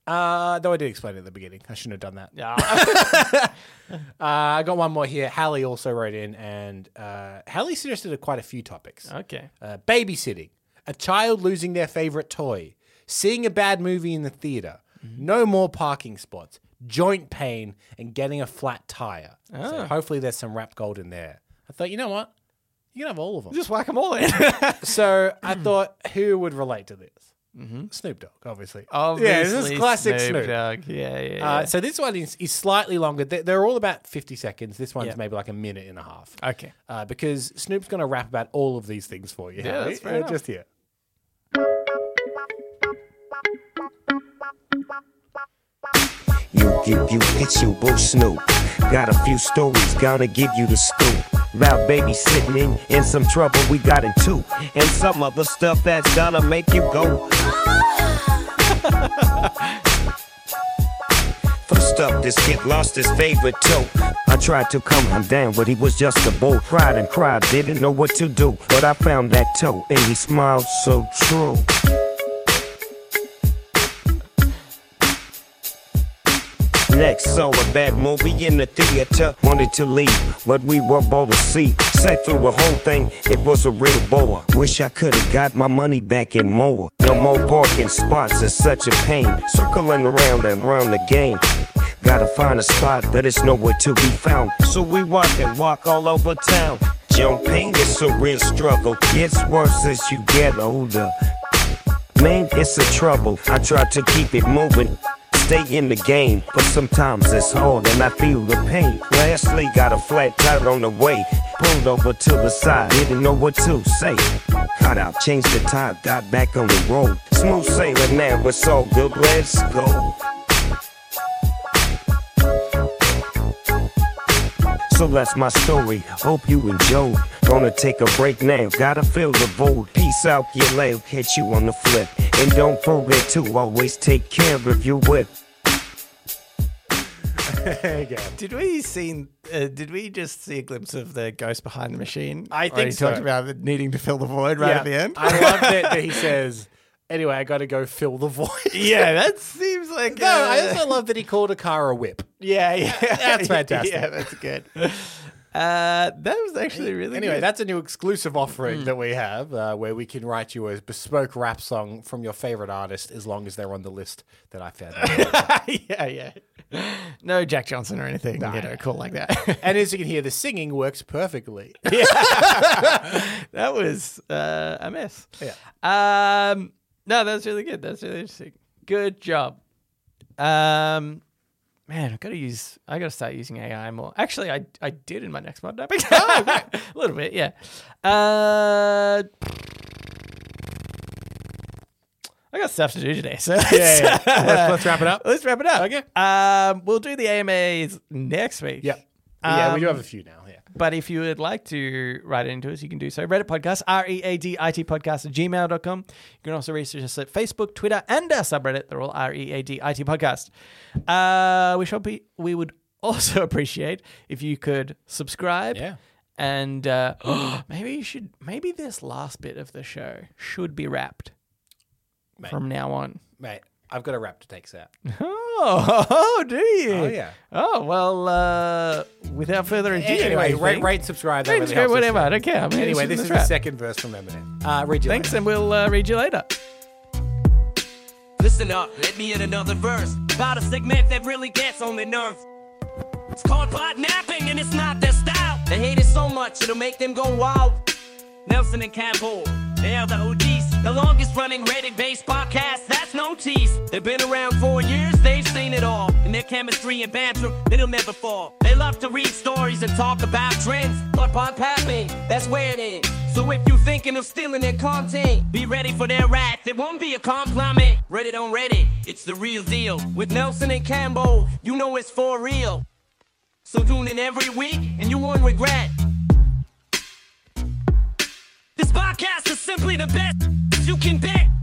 Uh, though I did explain it at the beginning. I shouldn't have done that. Yeah. Uh, I got one more here. Hallie also wrote in, and uh, Hallie suggested quite a few topics. okay. Uh, babysitting, a child losing their favorite toy, seeing a bad movie in the theater, no more parking spots, joint pain, and getting a flat tire. So hopefully there's some rap gold in there. I thought, you know what? You can have all of them. Just whack them all in. so I thought, who would relate to this? Snoop Dogg, obviously. Obviously, yeah, this is classic Snoop. Dogg. Yeah, yeah. Uh, so this one is, is slightly longer. They're, they're all about 50 seconds. This one's Yeah. maybe like a minute and a half. okay. Uh, because Snoop's going to rap about all of these things for you. Yeah, that's fair Uh. Just here. You give you it's you boo Snoop. Got a few stories, gonna give you the scoop. About babysitting in, in some trouble we got into. And some other stuff that's gonna make you go. First up, this kid lost his favorite toe. I tried to calm him down, but he was just a bull. Cried and cried, didn't know what to do. But I found that toe, and he smiled so true. Next, saw a bad movie in the theater. Wanted to leave, but we were both asleep. Sat through the whole thing, it was a real bore. Wish I could've got my money back and more. No more parking spots, it's such a pain. Circling around and around the game. Gotta find a spot that is nowhere to be found. So we walk and walk all over town. Jump pain is a real struggle. Gets worse as you get older. Man, it's a trouble. I try to keep it moving stay in the game, but sometimes it's hard and I feel the pain. Lastly, got a flat tire on the way, pulled over to the side, didn't know what to say. Got out, changed the tire, got back on the road. Smooth sailing now, it's all good, let's go. So that's my story, hope you enjoy. Gonna take a break now. Gotta fill the void. Peace out, your leg. Catch you on the flip. And don't forget to always take care of your whip. There you go. Did we see? Uh, did we just see a glimpse of the ghost behind the machine? I think he so. talked about it needing to fill the void right at the end. I love that, that he says, anyway, I got to go fill the void. yeah, that seems like No, I also love that he called a car a whip. Yeah, yeah, That's fantastic. yeah, that's good. Uh, that was actually really Anyway, good. that's a new exclusive offering that we have uh, where we can write you a bespoke rap song from your favorite artist as long as they're on the list that I found. yeah, yeah. No Jack Johnson or anything, you know, cool like that. and as you can hear, the singing works perfectly. Yeah. that was uh, a mess. Yeah. Um, no, that's really good. That's really interesting. Good job. Um, man, I got to use. I got to start using AI more. Actually, I I did in my next pod napping. a little bit, yeah. Uh, I got stuff to do today, so yeah, yeah. Let's, let's wrap it up. Let's wrap it up. Okay. Um, we'll do the AMAs next week. Yep. yeah, we do Um, have a few now. Yeah. But if you would like to write it into us, you can do so. Reddit podcast, R E A D I T podcast at gmail.com. You can also research us at Facebook, Twitter, and our subreddit. They're all R E A D I T podcast. Uh, we shall be, we would also appreciate if you could subscribe. Yeah. And uh, maybe you should, maybe this last bit of the show should be wrapped from now on. Mate, I've got a rap to take us out. Oh, do you? Oh, yeah. Oh, well, uh, without further ado. Anyway, I rate, rate, subscribe. That Rate, really subscribe, helps whatever. I don't care. I'm Anyway, this this is rap. the second verse from Eminem. Uh, read you Thanks, later. and we'll uh, read you later. Listen up, let me in another verse about a segment that really gets on their nerves. It's called pod napping and it's not their style. They hate it so much it'll make them go wild. Nelson and Campbell, they are the OGs, the longest running Reddit based podcast. That's no tease. They've been around for years, they've seen it all. And their chemistry and banter, it'll never fall. They love to read stories and talk about trends. But pot papping, that's where it is. So if you're thinking of stealing their content, be ready for their wrath. It won't be a compliment. Reddit on Reddit, it's the real deal. With Nelson and Campbell, you know it's for real. So tune in every week and you won't regret. This podcast is simply the best you can bet.